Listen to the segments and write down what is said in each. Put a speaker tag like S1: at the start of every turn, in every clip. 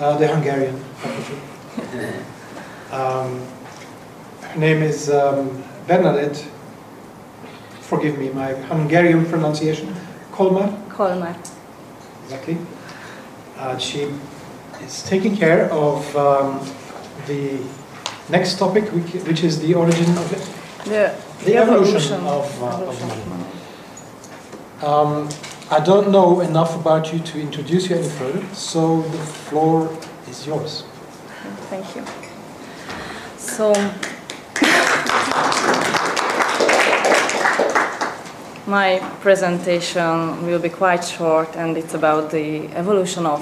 S1: uh, the Hungarian faculty. Um, her name is um, Bernadette, forgive me, my Hungarian pronunciation, Kolmar.
S2: Kolmar.
S1: Exactly. Uh, she is taking care of um, the next topic, which, which is the origin of it.
S2: The,
S1: The evolution of, uh, of
S2: evolution
S1: money. I don't know enough about you to introduce you any further, so the floor is yours.
S2: Thank you. So, my presentation will be quite short and it's about the evolution of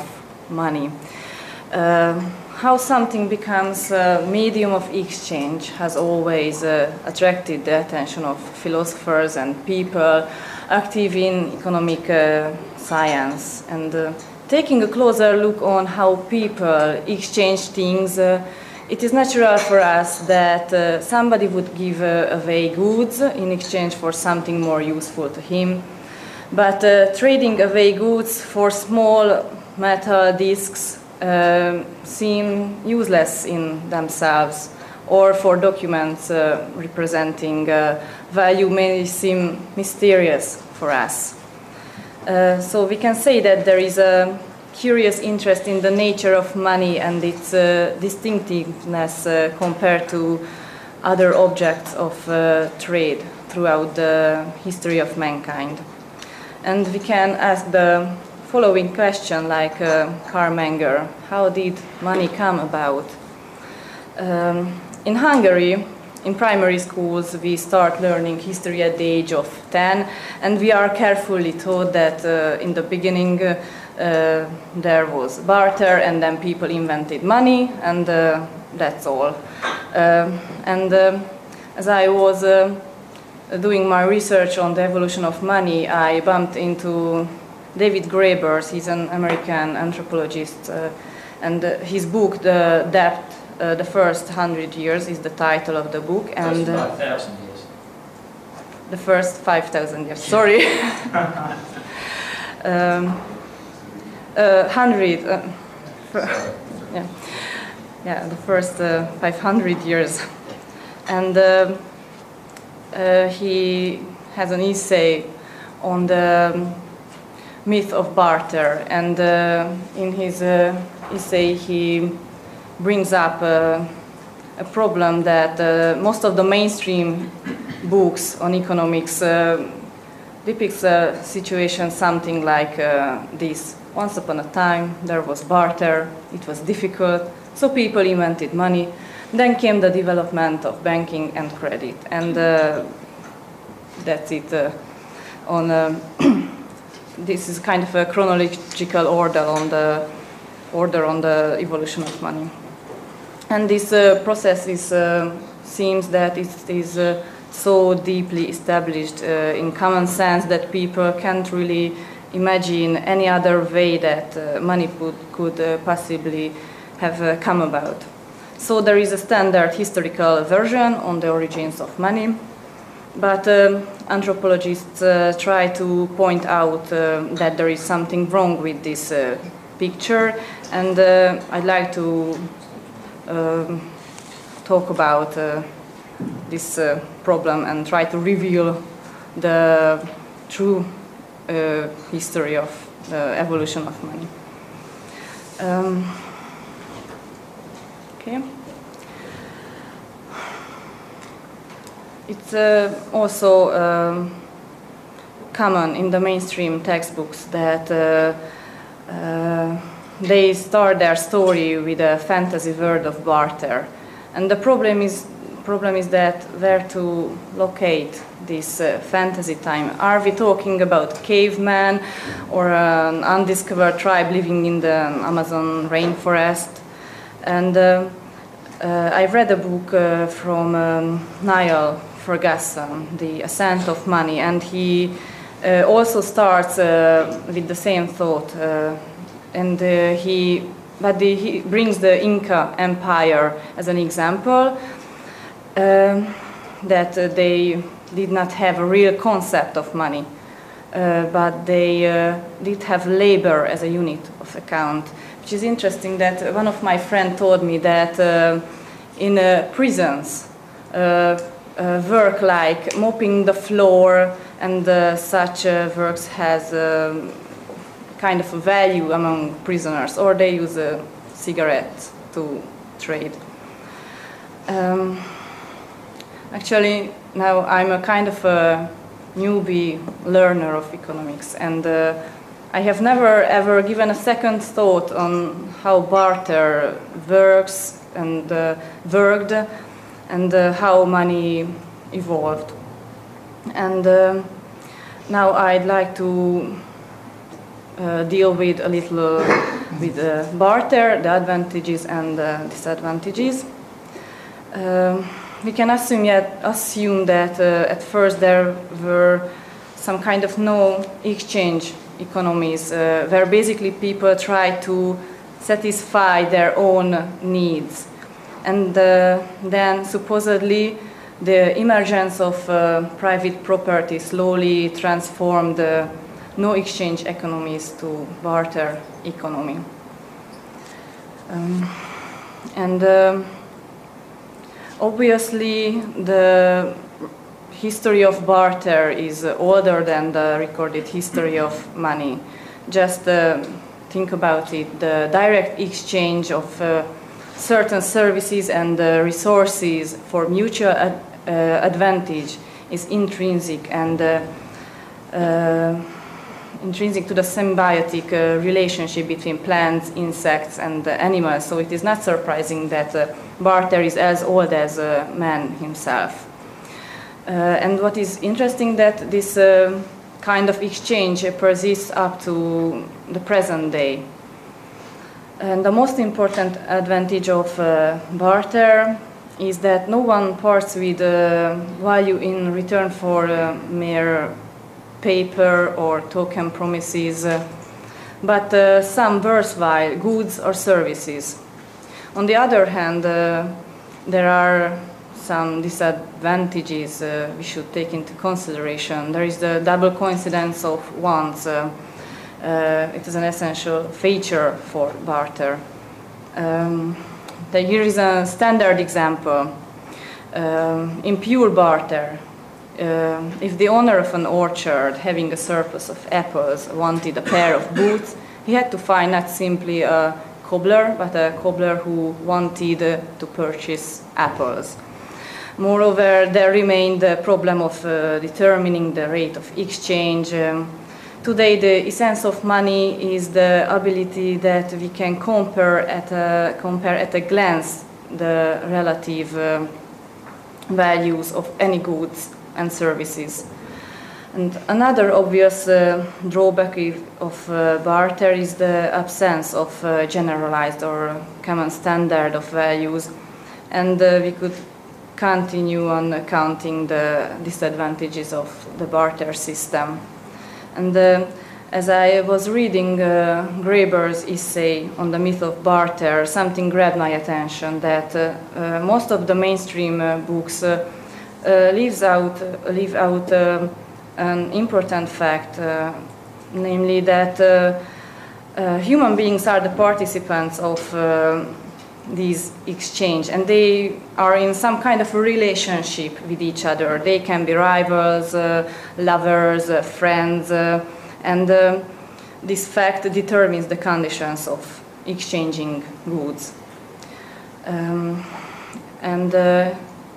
S2: money. Uh, how something becomes a medium of exchange has always uh, attracted the attention of philosophers and people active in economic uh, science. And uh, taking a closer look on how people exchange things, uh, it is natural for us that uh, somebody would give uh, away goods in exchange for something more useful to him. But uh, trading away goods for small metal discs uh, seem useless in themselves, or for documents uh, representing uh, value may seem mysterious for us. Uh, so we can say that there is a curious interest in the nature of money and its uh, distinctiveness uh, compared to other objects of uh, trade throughout the history of mankind. And we can ask the following question, like Karl Menger how did money come about? Um, in Hungary, in primary schools, we start learning history at the age of 10, and we are carefully taught that uh, in the beginning uh, uh, there was barter, and then people invented money, and uh, that's all. Um, and um, as I was uh, doing my research on the evolution of money, I bumped into David Graeber. He's an American anthropologist, uh, and his book, The Debt uh, the first hundred years is the title of the book, and
S3: uh, years.
S2: the first five thousand years. Sorry, um, uh, hundred. Uh, yeah, yeah, the first uh, five hundred years, and um, uh, he has an essay on the um, myth of barter, and in his essay he brings up a, a problem that uh, most of the mainstream books on economics uh, depicts a situation something like uh, this. Once upon a time, there was barter, it was difficult, so people invented money. Then came the development of banking and credit, and uh, that's it. Uh, on uh, this is kind of a chronological order on the order on the evolution of money. And this uh, process is, uh, seems that it is uh, so deeply established uh, in common sense that people can't really imagine any other way that uh, money could, could uh, possibly have come about. So there is a standard historical version on the origins of money, but um, anthropologists try to point out that there is something wrong with this picture, and I'd like to um, talk about uh, this uh, problem and try to reveal the true uh, history of the evolution of money. Um, okay. It's uh, also um, common in the mainstream textbooks that uh, uh, they start their story with a fantasy world of barter. And the problem is, problem is that where to locate this uh, fantasy time. Are we talking about cavemen or an undiscovered tribe living in the Amazon rainforest? And uh, uh, I read a book uh, from um, Niall Ferguson, The Ascent of Money, and he uh, also starts uh, with the same thought and uh, he but the, he brings the Inca Empire as an example um, that uh, they did not have a real concept of money, uh, but they uh, did have labor as a unit of account, which is interesting that one of my friends told me that uh, in uh, prisons, work like mopping the floor and such works has um, kind of a value among prisoners, or they use a cigarette to trade. Um, actually, now I'm a kind of a newbie learner of economics, and uh, I have never ever given a second thought on how barter works and uh, worked, and uh, how money evolved. And uh, now I'd like to uh, deal with a little with uh, barter, the advantages and disadvantages. Um, we can assume, yet, assume that uh, at first there were some kind of no exchange economies uh, where basically people try to satisfy their own needs. And then supposedly the emergence of private property slowly transformed the no exchange economies to barter economy. Um, and um, Obviously, the history of barter is older than the recorded history of money. Just uh, think about it the direct exchange of uh, certain services and uh, resources for mutual ad uh, advantage is intrinsic and uh, uh, intrinsic to the symbiotic uh, relationship between plants, insects, and uh, animals. So it is not surprising that uh, barter is as old as uh, man himself. Uh, and what is interesting that this uh, kind of exchange persists up to the present day. And the most important advantage of barter is that no one parts with value in return for mere paper or token promises, uh, but uh, some worthwhile goods or services. On the other hand, uh, there are some disadvantages uh, we should take into consideration. There is the double coincidence of wants. Uh, uh, it is an essential feature for barter. Um, here is a standard example. Um, in pure barter, uh, if the owner of an orchard having a surplus of apples wanted a pair of boots, he had to find not simply a cobbler, but a cobbler who wanted uh, to purchase apples. Moreover, there remained the problem of uh, determining the rate of exchange. Um, today, the essence of money is the ability that we can compare at a, compare at a glance the relative uh, values of any goods and services. And another obvious uh, drawback of uh, barter is the absence of uh, generalized or common standard of values. And uh, we could continue on counting the disadvantages of the barter system. And uh, as I was reading uh, Graeber's essay on the myth of barter, something grabbed my attention that most of the mainstream books leaves out, uh, leave out um, an important fact, uh, namely that human beings are the participants of these exchange and they are in some kind of relationship with each other. They can be rivals uh, lovers uh, friends uh, and this fact determines the conditions of exchanging goods. Um, and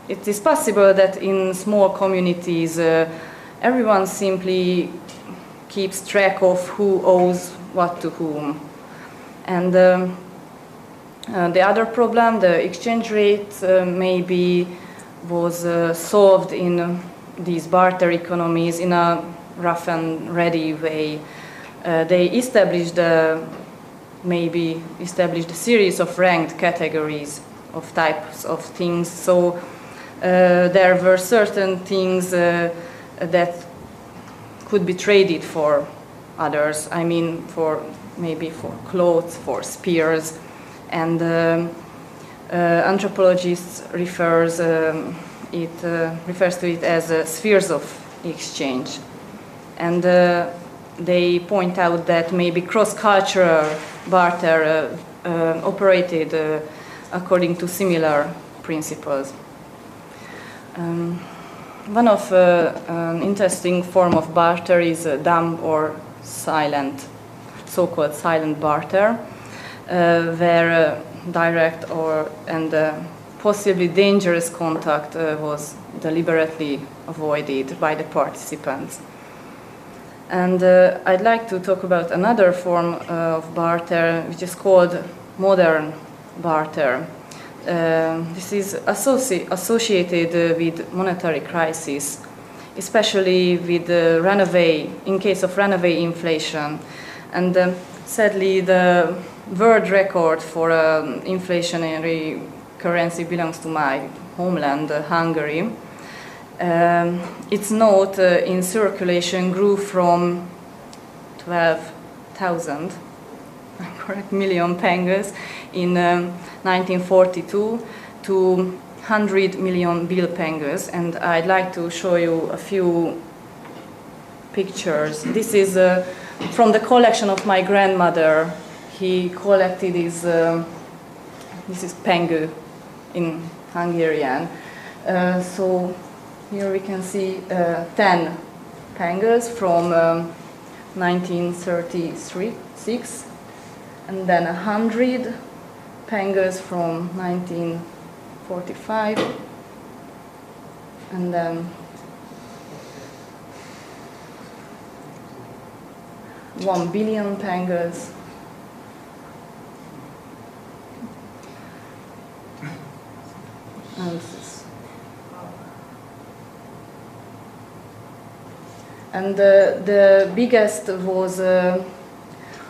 S2: it is possible that in small communities uh, everyone simply keeps track of who owes what to whom. And um, uh, the other problem, the exchange rate, uh, maybe was uh, solved in these barter economies in a rough and ready way. Uh, they established maybe established a series of ranked categories of types of things. So uh, there were certain things uh, that could be traded for others. I mean, for maybe for clothes, for spears, and um, uh, anthropologists refers um, it uh, refers to it as uh, spheres of exchange, and uh, they point out that maybe cross-cultural barter operated according to similar principles. Um, one of uh, an interesting form of barter is uh, dumb or silent, so-called silent barter, uh, where direct or and possibly dangerous contact was deliberately avoided by the participants. And uh, I'd like to talk about another form uh, of barter, which is called modern barter. Uh, this is associ associated with monetary crisis, especially with the runaway, in case of runaway inflation. And um, sadly, the world record for um, inflationary currency belongs to my homeland, uh, Hungary. Um, its note uh, in circulation grew from 12,000 million pengős in um, 1942 to 100 million bill pengős and I'd like to show you a few pictures. This is uh, from the collection of my grandmother. He collected his, uh, this is pengő in Hungarian. Uh, so here we can see uh, 10 pengős from um, 1936 and then a hundred pengős from 1945 and then one billion pengős and and the, the biggest was uh,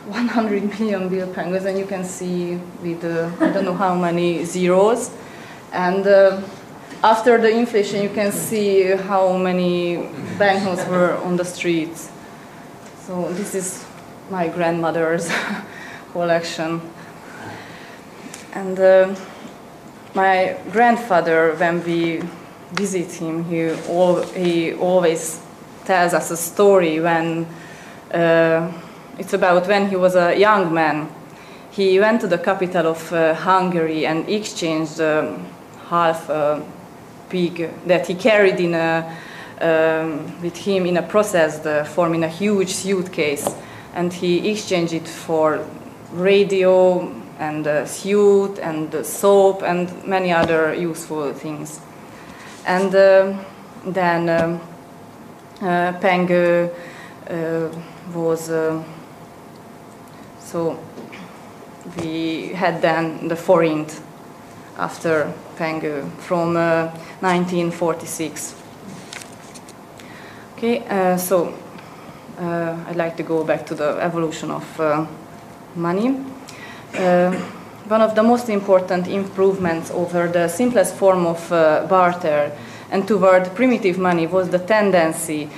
S2: 100 million bill pengős, and you can see with uh, I don't know how many zeros. And uh, after the inflation, you can see how many banknotes were on the streets. So this is my grandmother's collection. And uh, my grandfather, when we visit him, he, all, he always tells us a story when uh, it's about when he was a young man. He went to the capital of uh, Hungary and exchanged um, half a pig that he carried in a, um, with him in a processed uh, form in a huge suitcase. And he exchanged it for radio and uh, suit and soap and many other useful things. And uh, then um, uh, Peng uh, was so we had then the forint after from uh, 1946. Okay, uh, so uh, I'd like to go back to the evolution of uh, money. Uh, one of the most important improvements over the simplest form of uh, barter and toward primitive money was the tendency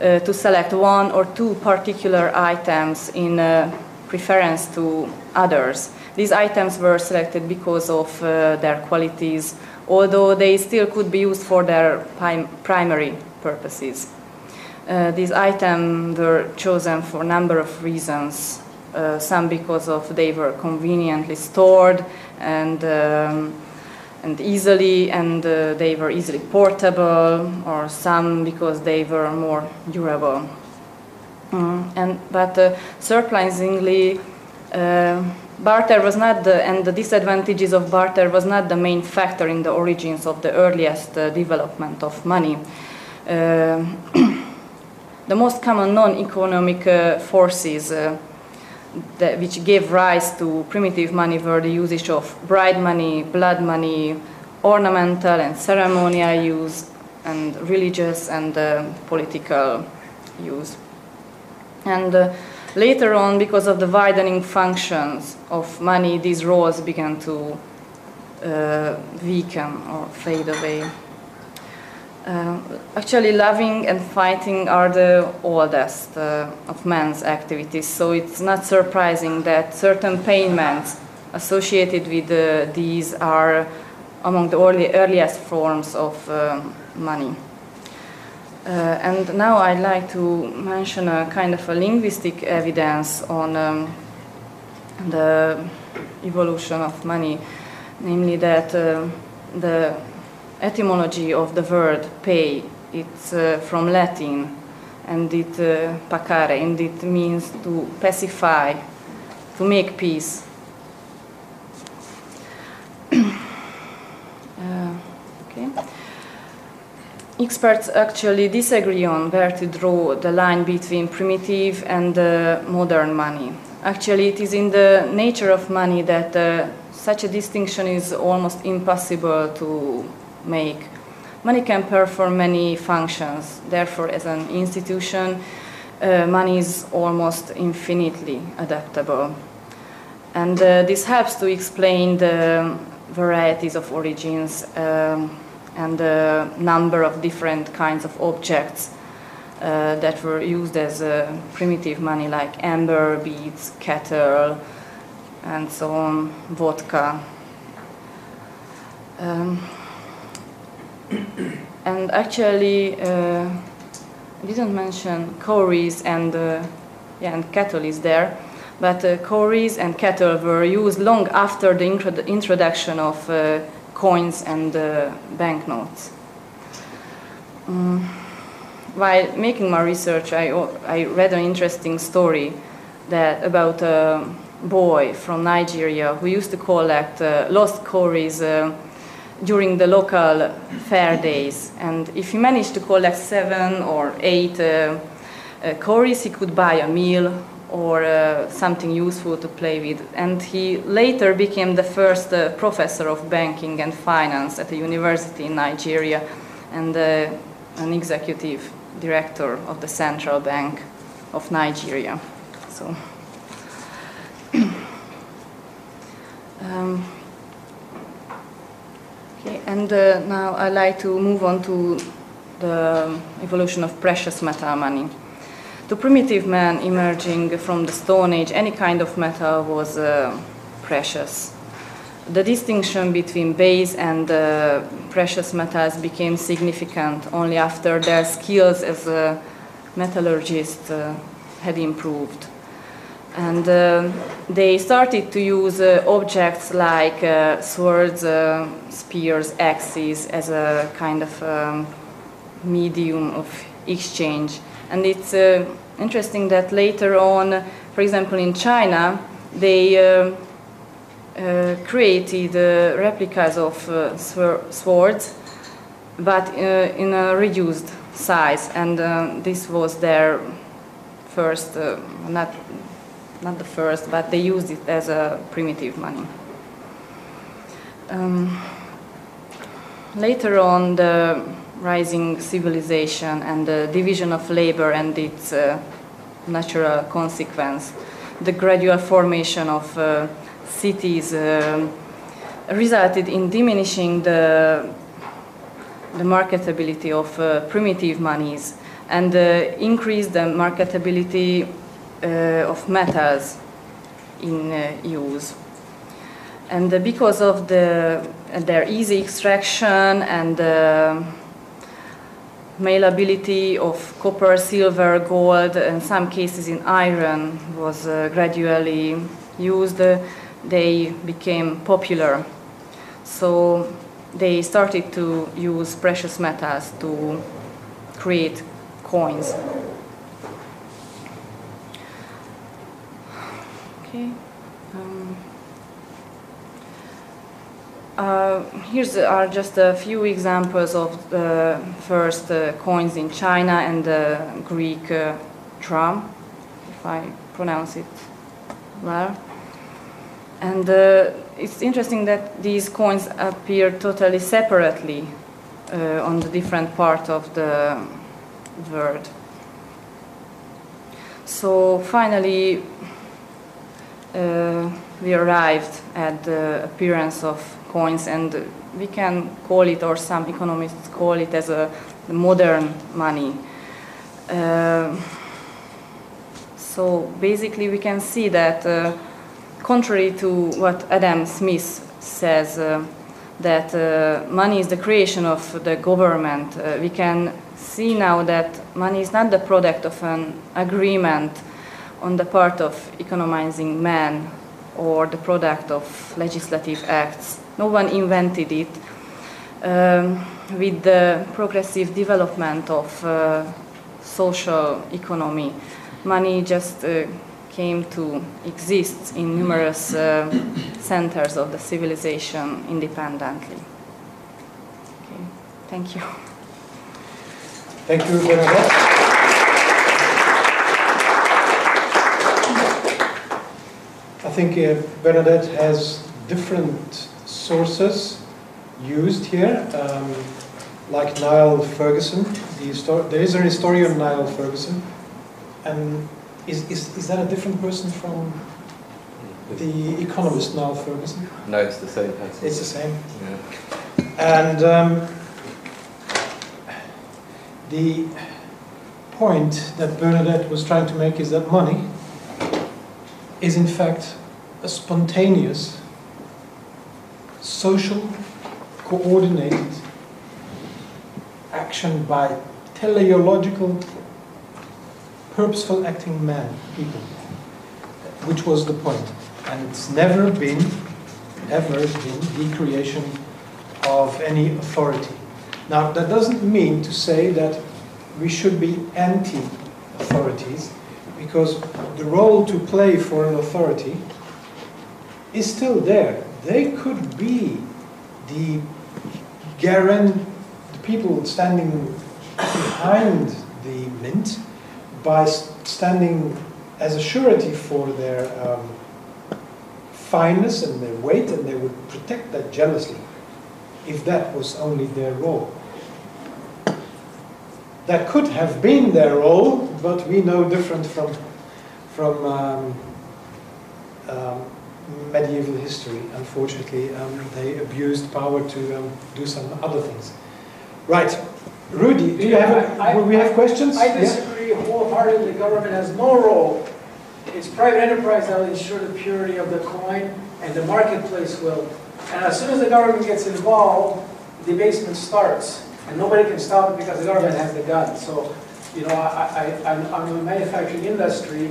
S2: to select one or two particular items in preference to others. These items were selected because of uh, their qualities, although they still could be used for their prim primary purposes. Uh, these items were chosen for a number of reasons. Uh, some because of they were conveniently stored and um, and easily, and uh, they were easily portable, or some because they were more durable. Mm, and but uh, surprisingly, uh, barter was not the and the disadvantages of barter was not the main factor in the origins of the earliest uh, development of money. Uh, the most common non-economic uh, forces uh, that, which gave rise to primitive money were the usage of bride money, blood money, ornamental and ceremonial use, and religious and political use. And uh, later on, because of the widening functions of money, these roles began to uh, weaken or fade away. Uh, actually, loving and fighting are the oldest uh, of man's activities, so it's not surprising that certain payments associated with uh, these are among the early, earliest forms of um, money. Uh, and now I'd like to mention a kind of a linguistic evidence on um, the evolution of money, namely that uh, the etymology of the word pay, it's uh, from Latin, and it uh, pacare, and it means to pacify, to make peace. Uh, okay. Experts actually disagree on where to draw the line between primitive and uh, modern money. Actually, it is in the nature of money that uh, such a distinction is almost impossible to make. Money can perform many functions. Therefore, as an institution, uh, money is almost infinitely adaptable. And uh, this helps to explain the varieties of origins um, and the number of different kinds of objects uh, that were used as uh, primitive money, like amber, beads, cattle, and so on, vodka. Um, and actually, uh, I didn't mention cowries and uh, yeah, and cattle is there, but uh, cowries and cattle were used long after the intro introduction of uh, coins and uh, banknotes. Um, while making my research, I, I read an interesting story that about a boy from Nigeria who used to collect uh, lost cowries uh, during the local fair days. And if he managed to collect seven or eight uh, uh, cowries, he could buy a meal or uh, something useful to play with. And he later became the first uh, professor of banking and finance at a university in Nigeria and uh, an executive director of the central bank of Nigeria. So, um, and uh, now I'd like to move on to the evolution of precious metal money to primitive man emerging from the Stone Age, any kind of metal was uh, precious. The distinction between base and uh, precious metals became significant only after their skills as a metallurgist uh, had improved. And uh, they started to use uh, objects like uh, swords, spears, axes as a kind of um, medium of exchange and it's uh, interesting that later on, for example, in China, they uh, uh, created uh, replicas of uh, swords, but uh, in a reduced size, and this was their first, not not the first, but they used it as a primitive money. Um, later on, the rising civilization and the division of labor and its uh, natural consequence, the gradual formation of uh, cities uh, resulted in diminishing the, the marketability of uh, primitive monies and uh, increased the marketability uh, of metals in use. And because of the, their easy extraction and malleability of copper, silver, gold, and some cases in iron was uh, gradually used, they became popular. So they started to use precious metals to create coins. Okay. Uh, here are just a few examples of the first uh, coins in China and the Greek uh, if I pronounce it well. And uh, it's interesting that these coins appear totally separately uh, on the different part of the world. So finally, uh, we arrived at the appearance of coins, and we can call it, or some economists call it, as a modern money. Uh, so basically, we can see that, uh, contrary to what Adam Smith says, uh, that uh, money is the creation of the government, uh, we can see now that money is not the product of an agreement on the part of economizing man or the product of legislative acts. No one invented it. Um, with the progressive development of uh, social economy, money just uh, came to exist in numerous uh, centers of the civilization independently. Okay, thank you.
S1: Thank you, very I think uh, Bernadette has different sources used here, um, like Niall Ferguson. The there is a historian, Niall Ferguson. And is, is, is that a different person from the economist, Niall Ferguson?
S3: No, it's the same person.
S1: It's the same.
S3: Yeah.
S1: And um, the point that Bernadette was trying to make is that money is in fact a spontaneous, social, coordinated action by teleological, purposeful acting man, people, which was the point. And it's never been, ever been the creation of any authority. Now, that doesn't mean to say that we should be anti authorities, because the role to play for an authority is still there. They could be the guarant, the people standing behind the mint by standing as a surety for their um, fineness and their weight, and they would protect that jealously if that was only their role. That could have been their role, but we know different from, from um, um, medieval history. Unfortunately, um, they abused power to um, do some other things. Right, Rudy, do you have?
S4: I- I-
S1: will we have questions?
S4: I
S1: Yeah?
S4: disagree wholeheartedly. The government has no role. It's private enterprise that will ensure the purity of the coin, and the marketplace will. And as soon as the government gets involved, debasement starts, and nobody can stop it because the government has the gun. So, you know, I, I, I'm, I'm in the manufacturing industry.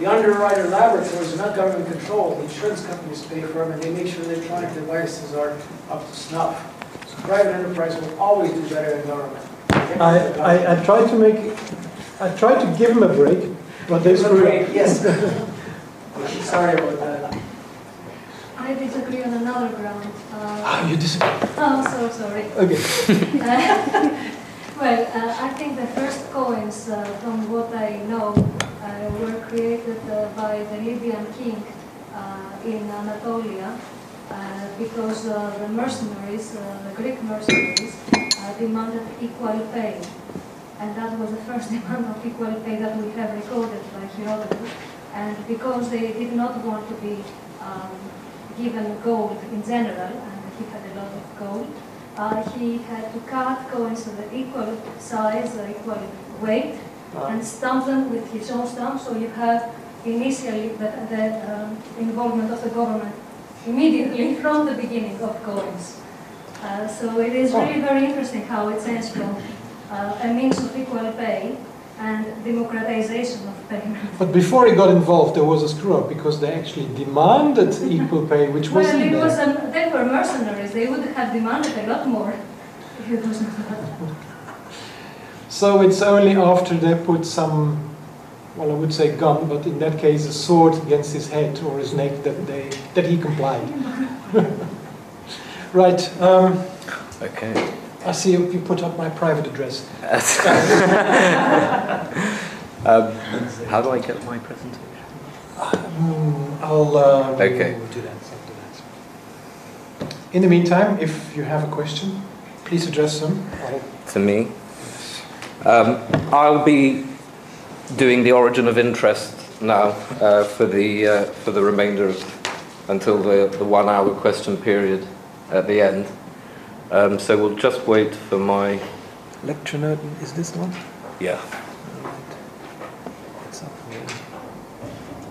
S4: The underwriter laboratories are not government controlled. The insurance companies pay for them, and they make sure their electronic devices are up to snuff. So private enterprise will always do better than government.
S1: I, I, I tried to make, I tried to give them a break, but they screwed up.
S4: Yes. Sorry about that.
S5: I disagree on another ground. Uh,
S1: Ah, you disagree.
S5: oh, so sorry.
S1: Okay.
S5: well, uh, I think the first coins, uh, from what I know, uh, were created uh, by the Lydian king uh, in Anatolia uh, because uh, the mercenaries, uh, the Greek mercenaries, uh, demanded equal pay. And that was the first demand of equal pay that we have recorded by Herodotus. And because they did not want to be um, given gold in general, and he had a lot of gold, uh, he had to cut coins of the equal size, or equal weight, and stamp them with his own stamp. So you have initially the, the um, involvement of the government immediately from the beginning of coins. Uh, so it is really very interesting how it changed from uh, a means of equal pay and democratization of payment.
S1: But before he got involved, there was a screw up because they actually demanded equal pay, which
S5: Well,
S1: wasn't
S5: it was
S1: there.
S5: an, they were mercenaries. They would have demanded a lot more if it was not.
S1: So it's only after they put some, well, I would say gun, but in that case a sword against his head or his neck that they that he complied. right. Um,
S3: Okay.
S1: I see you, you put up my private address.
S3: um, how do I get my presentation?
S1: Hmm, I'll um,
S3: Okay.
S1: do that. Do that. In the meantime, if you have a question, please address them. I'll,
S3: To me. Um, I'll be doing the origin of interest now uh, for the uh, for the remainder of until the, the one hour question period at the end. Um, so we'll just wait for my
S1: lecture note. Is this one?
S3: yeah.
S1: It's up here.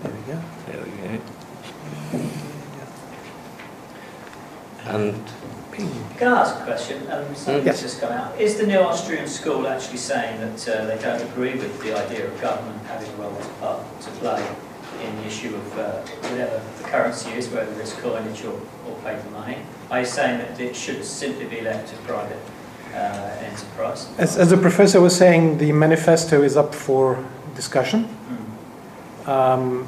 S1: There we go.
S3: There we go. And.
S6: Can I ask a question? Um, something
S3: Mm.
S6: that's just come out. Is the New Austrian school actually saying that uh, they don't agree with the idea of government having a role to, uh, to play in the issue of uh, whatever the currency is, whether it's coinage or, or paper money? Are you saying that it should simply be left to private uh, enterprise?
S1: As, as the professor was saying, the manifesto is up for discussion.
S6: Mm.
S1: Um,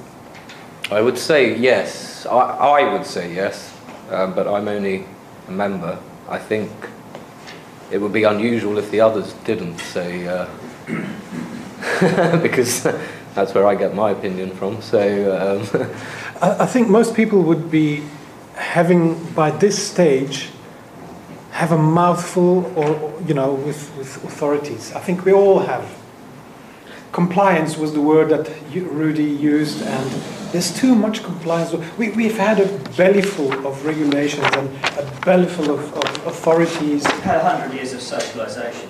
S3: I would say yes. I, I would say yes, um, but I'm only a member. I think it would be unusual if the others didn't say, uh, because that's where I get my opinion from. So, um,
S1: I, I think most people would be having, by this stage, have a mouthful or, you know, with, with authorities. I think we all have. Compliance was the word that Rudy used, and there's too much compliance. We, we've had a bellyful of regulations and a bellyful of, of authorities.
S6: We've had 100 years of socialisation,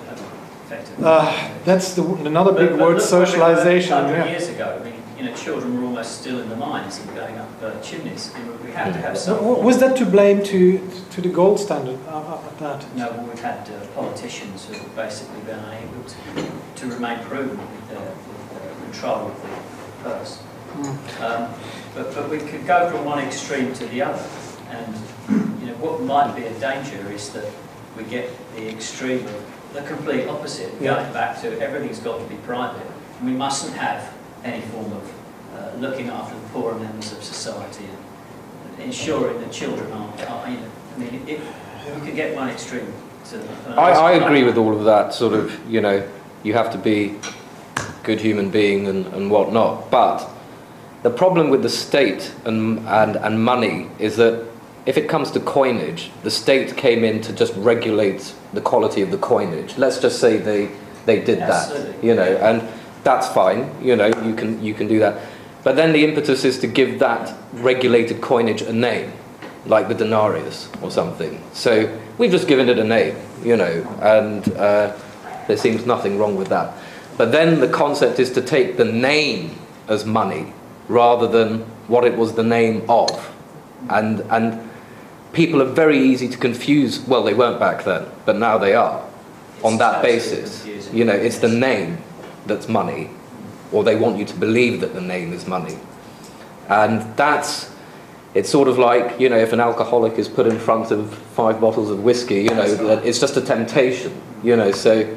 S6: effectively?
S1: Uh, that's the, another big
S6: but
S1: word,
S6: look were
S1: socialisation.
S6: 100
S1: Yeah.
S6: years ago, I mean, you know, children were almost still in the mines and going up uh, chimneys. I mean, we had to have some.
S1: Was that to blame to, to the gold standard uh, uh, at that?
S6: No, we've had uh, politicians who have basically been able to, to remain prudent with their, with their control of the purse. Um, but, but we could go from one extreme to the other. And you know, what might be a danger is that we get the extreme of the complete opposite,
S1: Yeah.
S6: going back to everything's got to be private. And we mustn't have any form of uh, looking after the poorer members of society and ensuring that children aren't, are, you know, I mean, it, we could get one extreme to the
S3: I, I agree with all of that sort of, you know, you have to be a good human being and, and whatnot. But the problem with the state and, and, and money is that if it comes to coinage, the state came in to just regulate the quality of the coinage. Let's just say they, they did that, you know, and that's fine, you know, you can, you can do that. But then the impetus is to give that regulated coinage a name, like the denarius or something. So we've just given it a name, you know, and uh, there seems nothing wrong with that. But then the concept is to take the name as money rather than what it was the name of. And, and people are very easy to confuse. Well, they weren't back then, but now they are. On that basis,
S6: confusing.
S3: you know, it's the name that's money, or they want you to believe that the name is money. And that's, it's sort of like, you know, if an alcoholic is put in front of five bottles of whiskey, you know,
S6: That's right.
S3: that it's just a temptation, you know. So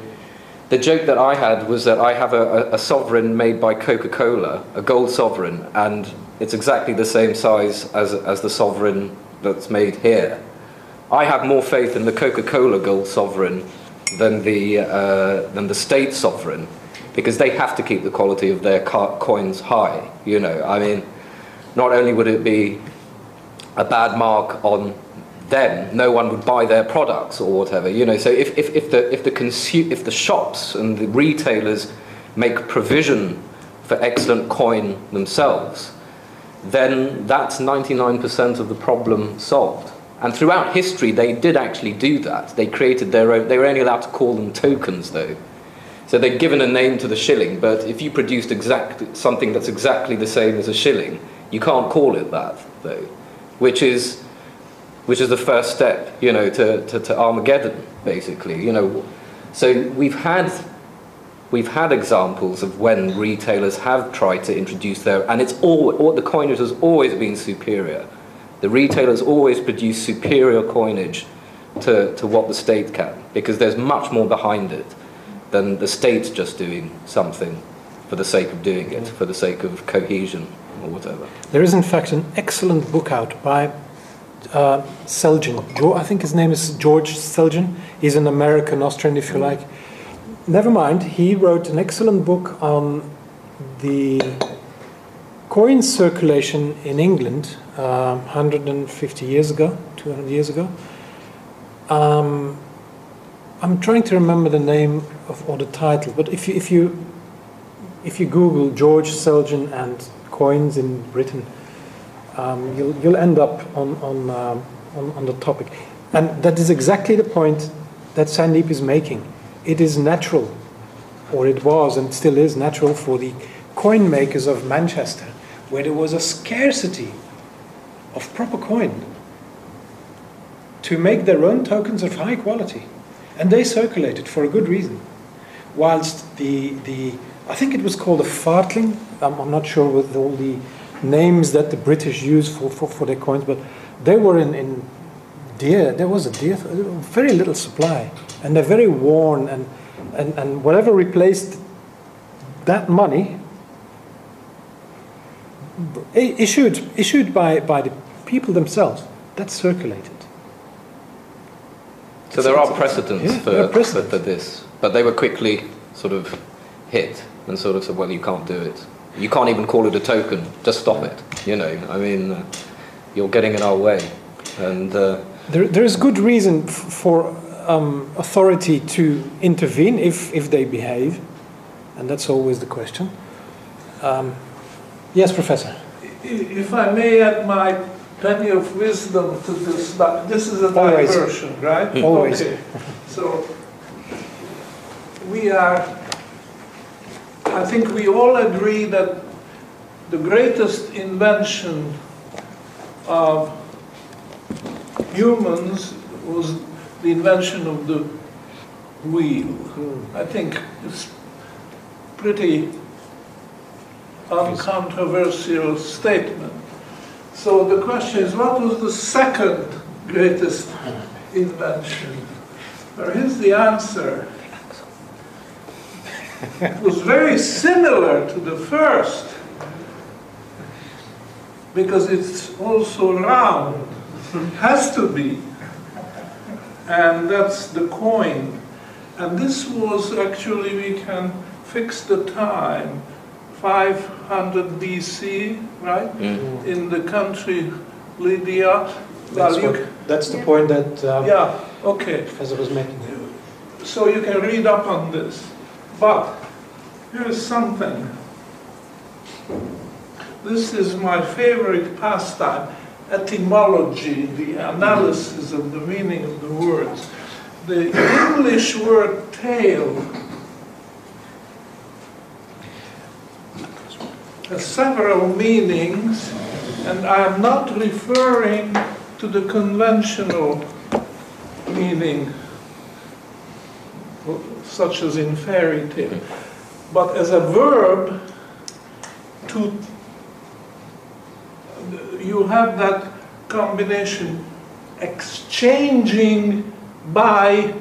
S3: the joke that I had was that I have a, a, sovereign made by Coca Cola, a gold sovereign, and it's exactly the same size as, as the sovereign that's made here. I have more faith in the Coca Cola gold sovereign than the, uh, than the state sovereign because they have to keep the quality of their co- coins high. You know, I mean, not only would it be a bad mark on them, no one would buy their products or whatever. You know, so if, if, if the if the consu- if the shops and the retailers make provision for excellent coin themselves, then that's 99% of the problem solved. And throughout history, they did actually do that. They created their own. They were only allowed to call them tokens, though. So they'd given a name to the shilling, but if you produced exact, something that's exactly the same as a shilling, you can't call it that, though, which is, which is the first step, you know, to, to, to Armageddon, basically. You know, so we've had, we've had examples of when retailers have tried to introduce their, and it's all, the coinage has always been superior. The retailers always produce superior coinage to, to what the state can, because there's much more behind it than the state just doing something for the sake of doing it, for the sake of cohesion or whatever.
S1: There is, in fact, an excellent book out by uh, Selgin. I think his name is George Selgin. He's an American Austrian, if you like. Never mind, he wrote an excellent book on the coin circulation in England um 150 years ago, 200 years ago. Um, I'm trying to remember the name of or the title, but if you if you if you Google George Selgin and coins in Britain, um, you'll you'll end up on on, um, on on the topic, and that is exactly the point that Sandeep is making. It is natural, or it was and still is natural for the coin makers of Manchester, where there was a scarcity of proper coin, to make their own tokens of high quality, and they circulated for a good reason. Whilst the the I think it was called a farthing. I'm, I'm not sure with all the names that the British use for, for, for their coins, but they were in, in dear, there was a dear, very little supply, and they're very worn, and, and, and whatever replaced that money issued, issued by, by the people themselves, that circulated.
S3: So there are precedents
S1: Yeah,
S3: for,
S1: there are
S3: for,
S1: precedents.
S3: for this, but they were quickly sort of hit and sort of said, well, you can't do it. You can't even call it a token. Just stop it. You know, I mean, uh, you're getting in our way. And uh,
S1: There, there is good reason f- for um, authority to intervene if, if they behave, and that's always the question. Um, yes, Professor.
S7: If I may add my penny of wisdom to this, but this is a
S1: Always.
S7: diversion, right?
S1: Always.
S7: Okay. So we are, I think we all agree that the greatest invention of humans was the invention of the wheel. Hmm. I think it's pretty uncontroversial statement. So the question is, what was the second greatest invention? Well, here's the answer. It was very similar to the first, because it's also round, has to be. And that's the coin. And this was actually, we can fix the time, 500 BC, right?
S3: mm.
S7: In the country Lydia.
S1: That's,
S7: Well, you
S1: what, that's the point that um,
S7: Yeah, okay.
S1: Professor was making.
S7: So you can read up on this. But here's something. This is my favorite pastime, etymology, the analysis of the meaning of the words. The English word tale has several meanings, and I am not referring to the conventional meaning such as in fairy tale. But as a verb, to you have that combination exchanging by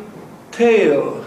S7: tale.